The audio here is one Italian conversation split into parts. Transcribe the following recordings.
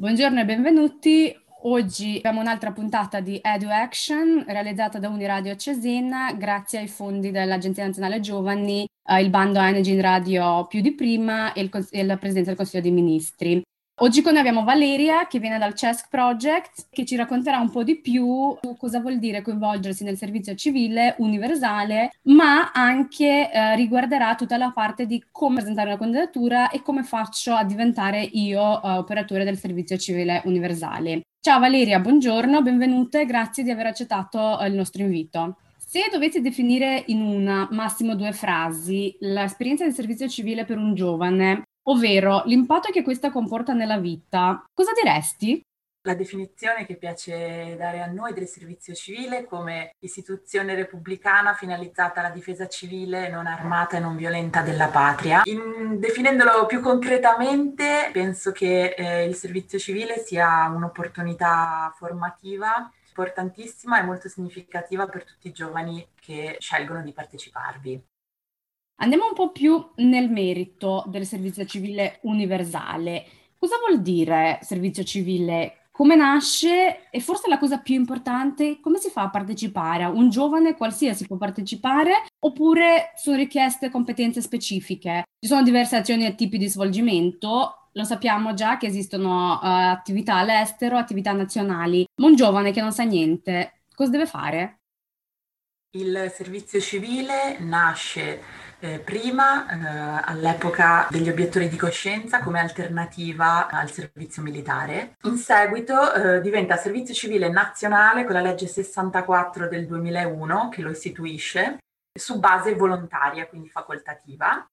Buongiorno e benvenuti. Oggi abbiamo un'altra puntata di EduAction realizzata da Uniradio Cesena grazie ai fondi dell'Agenzia Nazionale Giovani, eh, il bando Energy in Radio più di prima e, il, e la Presidenza del Consiglio dei Ministri. Oggi con noi abbiamo Valeria che viene dal CESC Project che ci racconterà un po' di più su cosa vuol dire coinvolgersi nel servizio civile universale, ma anche eh, riguarderà tutta la parte di come presentare una candidatura e come faccio a diventare io eh, operatore del servizio civile universale. Ciao Valeria, buongiorno, benvenuta e grazie di aver accettato eh, il nostro invito. Se dovete definire in una, massimo due frasi, l'esperienza del servizio civile per un giovane, ovvero l'impatto che questa comporta nella vita, cosa diresti? La definizione che piace dare a noi del servizio civile come istituzione repubblicana finalizzata alla difesa civile non armata e non violenta della patria. In, definendolo più concretamente, penso che eh, il servizio civile sia un'opportunità formativa importantissima e molto significativa per tutti i giovani che scelgono di parteciparvi. Andiamo un po' più nel merito del servizio civile universale. Cosa vuol dire servizio civile? Come nasce? E forse la cosa più importante, come si fa a partecipare? Un giovane qualsiasi può partecipare oppure sono richieste competenze specifiche? Ci sono diverse azioni e tipi di svolgimento, lo sappiamo già che esistono uh, attività all'estero, attività nazionali, ma un giovane che non sa niente, cosa deve fare? Il servizio civile nasce eh, prima eh, all'epoca degli obiettori di coscienza come alternativa al servizio militare. In seguito eh, diventa servizio civile nazionale con la legge 64 del 2001 che lo istituisce su base volontaria, quindi facoltativa.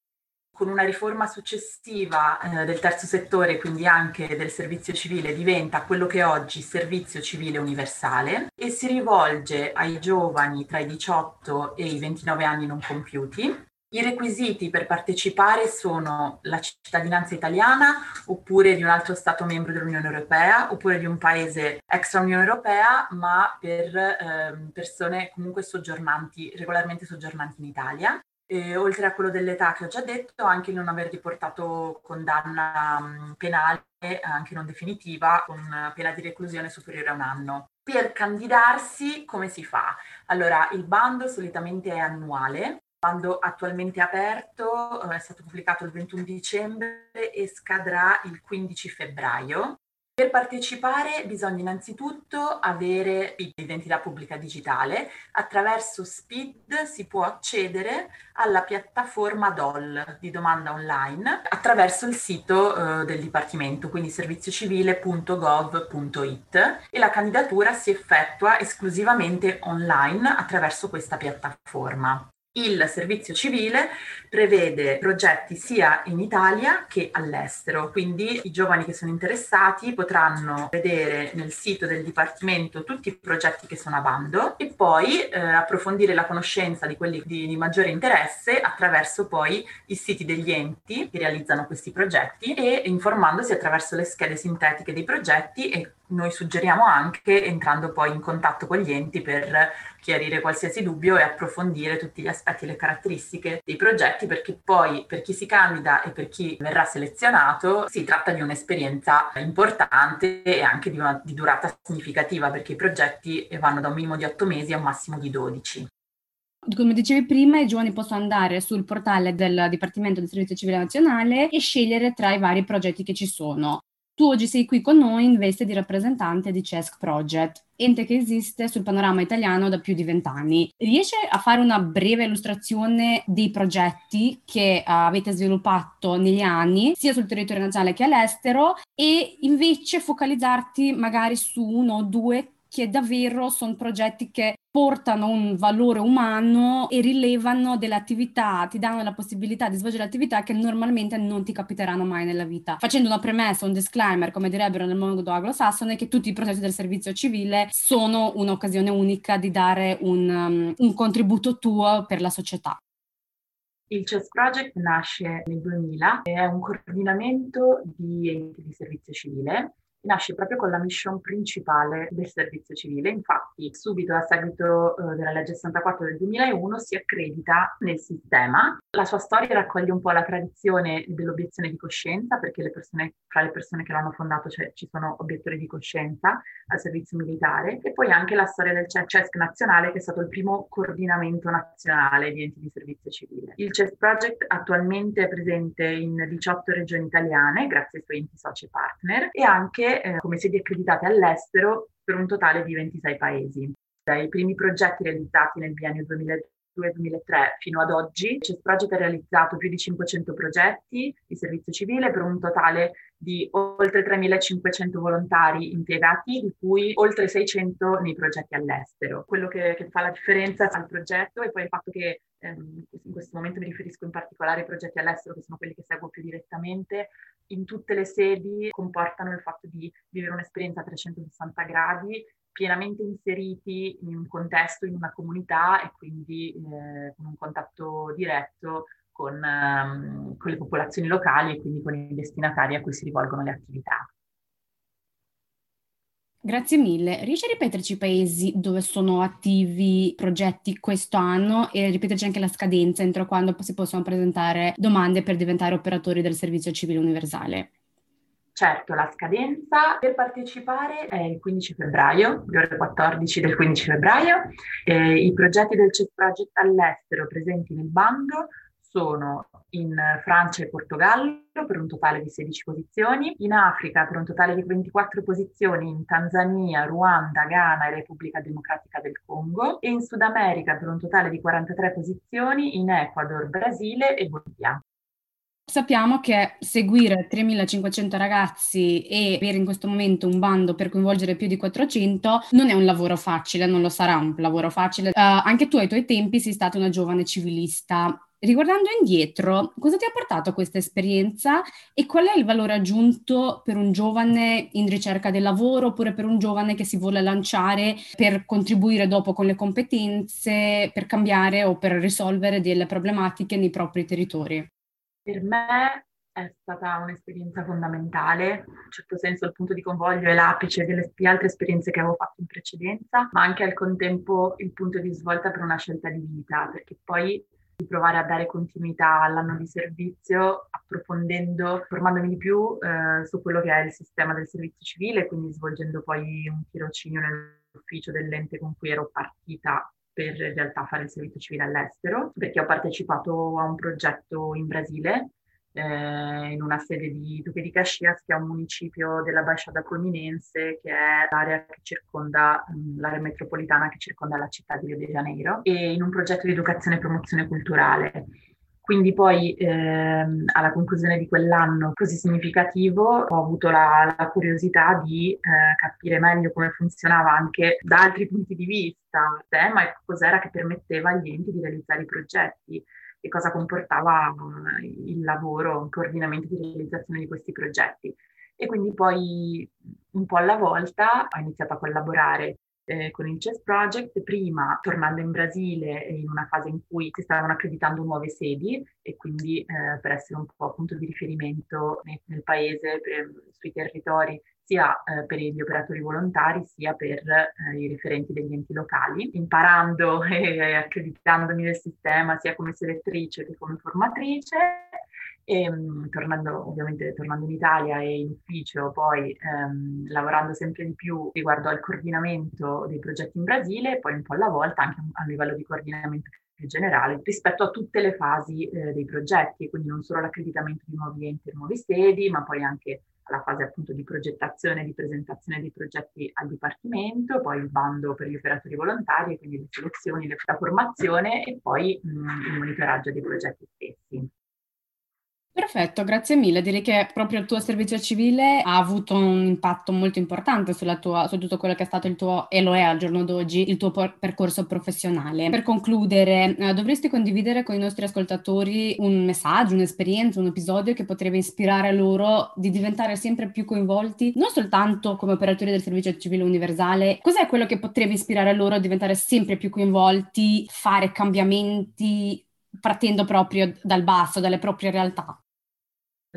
Con una riforma successiva eh, del terzo settore, quindi anche del servizio civile, diventa quello che è oggi servizio civile universale e si rivolge ai giovani tra i 18 e i 29 anni non compiuti i requisiti per partecipare sono la cittadinanza italiana oppure di un altro Stato membro dell'Unione Europea oppure di un paese extra Unione Europea ma per eh, persone comunque soggiornanti, regolarmente soggiornanti in Italia. E, oltre a quello dell'età che ho già detto, anche non aver riportato condanna mh, penale, anche non definitiva, con pena di reclusione superiore a un anno. Per candidarsi come si fa? Allora, il bando solitamente è annuale, quando attualmente aperto, eh, è stato pubblicato il 21 dicembre e scadrà il 15 febbraio. Per partecipare bisogna innanzitutto avere l'identità pubblica digitale. Attraverso SPID si può accedere alla piattaforma DOL di domanda online attraverso il sito eh, del Dipartimento, quindi serviziocivile.gov.it e la candidatura si effettua esclusivamente online attraverso questa piattaforma il servizio civile prevede progetti sia in Italia che all'estero, quindi i giovani che sono interessati potranno vedere nel sito del Dipartimento tutti i progetti che sono a bando e poi eh, approfondire la conoscenza di quelli di, di, maggiore interesse attraverso poi i siti degli enti che realizzano questi progetti e informandosi attraverso le schede sintetiche dei progetti e noi suggeriamo anche entrando poi in contatto con gli enti per chiarire qualsiasi dubbio e approfondire tutti gli aspetti e le caratteristiche dei progetti perché poi per chi si candida e per chi verrà selezionato si tratta di un'esperienza importante e anche di, una, di durata significativa perché i progetti vanno da un minimo di 8 mesi a un massimo di 12 come dicevi prima, i giovani possono andare sul portale del Dipartimento del Servizio Civile Nazionale e scegliere tra i vari progetti che ci sono. Tu oggi sei qui con noi in veste di rappresentante di CESC Project, ente che esiste sul panorama italiano da più di vent'anni. Riesci a fare una breve illustrazione dei progetti che uh, avete sviluppato negli anni, sia sul territorio nazionale che all'estero, e invece focalizzarti magari su uno o due che davvero sono progetti che portano un valore umano e rilevano delle attività, ti danno la possibilità di svolgere attività che normalmente non ti capiteranno mai nella vita. Facendo una premessa, un disclaimer, come direbbero nel mondo anglosassone, che tutti i progetti del servizio civile sono un'occasione unica di dare un, um, un contributo tuo per la società. Il CES Project nasce nel 2000, è un coordinamento di enti di servizio civile nasce proprio con la mission principale del servizio civile. Infatti, subito a seguito eh, della legge 64 del 2001 si accredita nel sistema. La sua storia raccoglie un po' la tradizione dell'obiezione di coscienza, perché le persone, fra le persone che l'hanno fondato cioè, ci sono obiettori di coscienza al servizio militare, e poi anche la storia del CESC nazionale, che è stato il primo coordinamento nazionale di enti di servizio civile. Il CES Project attualmente è presente in 18 regioni italiane, grazie ai suoi enti soci e partner, e anche eh, come sedi accreditate all'estero per un totale di 26 paesi. Dai primi progetti realizzati nel biennio 2000 2003 fino ad oggi. CES ha realizzato più di 500 progetti di servizio civile per un totale di oltre 3.500 volontari impiegati, di cui oltre 600 nei progetti all'estero. Quello che, che fa la differenza al progetto è poi il fatto che ehm, in questo momento mi riferisco in particolare ai progetti all'estero, che sono quelli che seguo più direttamente, in tutte le sedi comportano il fatto di vivere un'esperienza a 360 gradi pienamente inseriti in un contesto, in una comunità e quindi eh, con un contatto diretto con, um, con le popolazioni locali e quindi con i destinatari a cui si rivolgono le attività. Grazie mille. Riesci a ripeterci i paesi dove sono attivi progetti questo anno e ripeterci anche la scadenza entro quando si possono presentare domande per diventare operatori del servizio civile universale? Certo, la scadenza per partecipare è il 15 febbraio, le ore 14 del 15 febbraio. Eh, I progetti del Project all'estero presenti nel bando sono in Francia e Portogallo per un totale di 16 posizioni, in Africa per un totale di 24 posizioni, in Tanzania, Ruanda, Ghana e Repubblica Democratica del Congo e in Sud America per un totale di 43 posizioni, in Ecuador, Brasile e Bolivia. Sappiamo che seguire 3.500 ragazzi e avere in questo momento un bando per coinvolgere più di 400 non è un lavoro facile, non lo sarà un lavoro facile. Uh, anche tu ai tuoi tempi sei stata una giovane civilista. Riguardando indietro, cosa ti ha portato a questa esperienza e qual è il valore aggiunto per un giovane in ricerca del lavoro oppure per un giovane che si vuole lanciare per contribuire dopo con le competenze, per cambiare o per risolvere delle problematiche nei propri territori? Per me è stata un'esperienza fondamentale, in un certo senso il punto di convoglio è l'apice delle altre esperienze che avevo fatto in precedenza, ma anche al contempo il punto di svolta per una scelta di vita, perché poi di provare a dare continuità all'anno di servizio, approfondendo, formandomi di più eh, su quello che è il sistema del servizio civile, quindi svolgendo poi un tirocinio nell'ufficio dell'ente con cui ero partita per in realtà fare il servizio civile all'estero, perché ho partecipato a un progetto in Brasile, eh, in una sede di Duque di Caxias, che è un municipio della Baixada Fluminense, che è l'area che circonda, mm, l'area metropolitana che circonda la città di Rio de Janeiro, e in un progetto di educazione e promozione culturale. Quindi poi ehm, alla conclusione di quell'anno così significativo ho avuto la, la curiosità di eh, capire meglio come funzionava anche da altri punti di vista il tema e cos'era che permetteva agli enti di realizzare i progetti e cosa comportava il lavoro, il coordinamento di realizzazione di questi progetti. E quindi poi un po' alla volta ho iniziato a collaborare eh, con il Chess Project, prima tornando in Brasile in una fase in cui si stavano accreditando nuove sedi e quindi eh, per essere un po' punto di riferimento nel, nel paese, per, sui territori, sia eh, per gli operatori volontari sia per eh, i referenti degli enti locali, imparando e accreditandomi nel sistema sia come selettrice che come formatrice e, ehm, tornando, ovviamente tornando in Italia e in ufficio, poi ehm, lavorando sempre di più riguardo al coordinamento dei progetti in Brasile, poi un po' alla volta anche a livello di coordinamento più generale rispetto a tutte le fasi eh, dei progetti, quindi non solo l'accreditamento di nuovi enti e nuovi sedi, ma poi anche alla fase appunto di progettazione e di presentazione dei progetti al Dipartimento, poi il bando per gli operatori volontari, quindi le selezioni, la formazione e poi mh, il monitoraggio dei progetti stessi. Perfetto, grazie mille. Direi che proprio il tuo servizio civile ha avuto un impatto molto importante tua, su tutto quello che è stato il tuo, e lo è al giorno d'oggi, il tuo percorso professionale. Per concludere, eh, dovresti condividere con i nostri ascoltatori un messaggio, un'esperienza, un episodio che potrebbe ispirare loro di diventare sempre più coinvolti, non soltanto come operatori del servizio civile universale. Cos'è quello che potrebbe ispirare loro a diventare sempre più coinvolti, fare cambiamenti partendo proprio dal basso, dalle proprie realtà?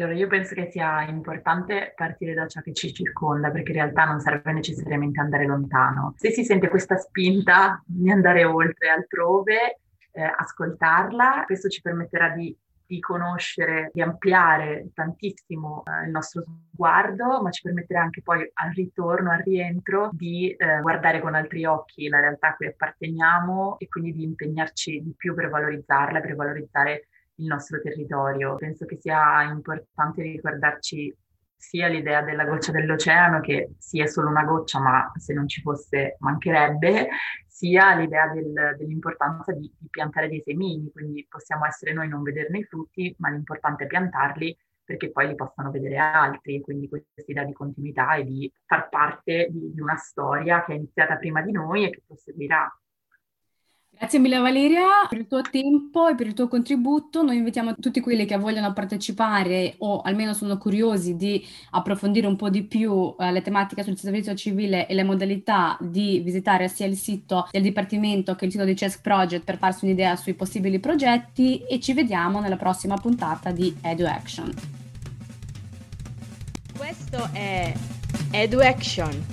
Allora, io penso che sia importante partire da ciò che ci circonda, perché in realtà non serve necessariamente andare lontano. Se si sente questa spinta di andare oltre, altrove, eh, ascoltarla, questo ci permetterà di, di, conoscere, di ampliare tantissimo eh, il nostro sguardo, ma ci permetterà anche poi al ritorno, al rientro, di eh, guardare con altri occhi la realtà a cui apparteniamo e quindi di impegnarci di più per valorizzarla, per valorizzare il nostro territorio. Penso che sia importante ricordarci sia l'idea della goccia dell'oceano, che sia solo una goccia, ma se non ci fosse mancherebbe, sia l'idea del, dell'importanza di, di, piantare dei semini, quindi possiamo essere noi non vederne i frutti, ma l'importante è piantarli perché poi li possano vedere altri, quindi questa idea di continuità e di far parte di, di una storia che è iniziata prima di noi e che proseguirà. Grazie mille Valeria per il tuo tempo e per il tuo contributo. Noi invitiamo tutti quelli che vogliono partecipare o almeno sono curiosi di approfondire un po' di più eh, le tematiche sul servizio civile e le modalità di visitare sia il sito del Dipartimento che il sito di CESC Project per farsi un'idea sui possibili progetti e ci vediamo nella prossima puntata di EduAction. Questo è EduAction.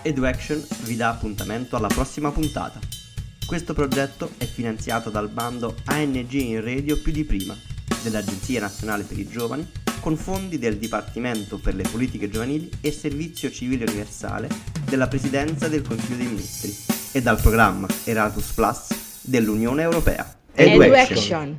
EduAction vi dà appuntamento alla prossima puntata. Questo progetto è finanziato dal bando ANG in Radio più di prima dell'Agenzia Nazionale per i Giovani con fondi del Dipartimento per le Politiche Giovanili e Servizio Civile Universale della Presidenza del Consiglio dei Ministri e dal programma Erasmus Plus dell'Unione Europea. Edu Action.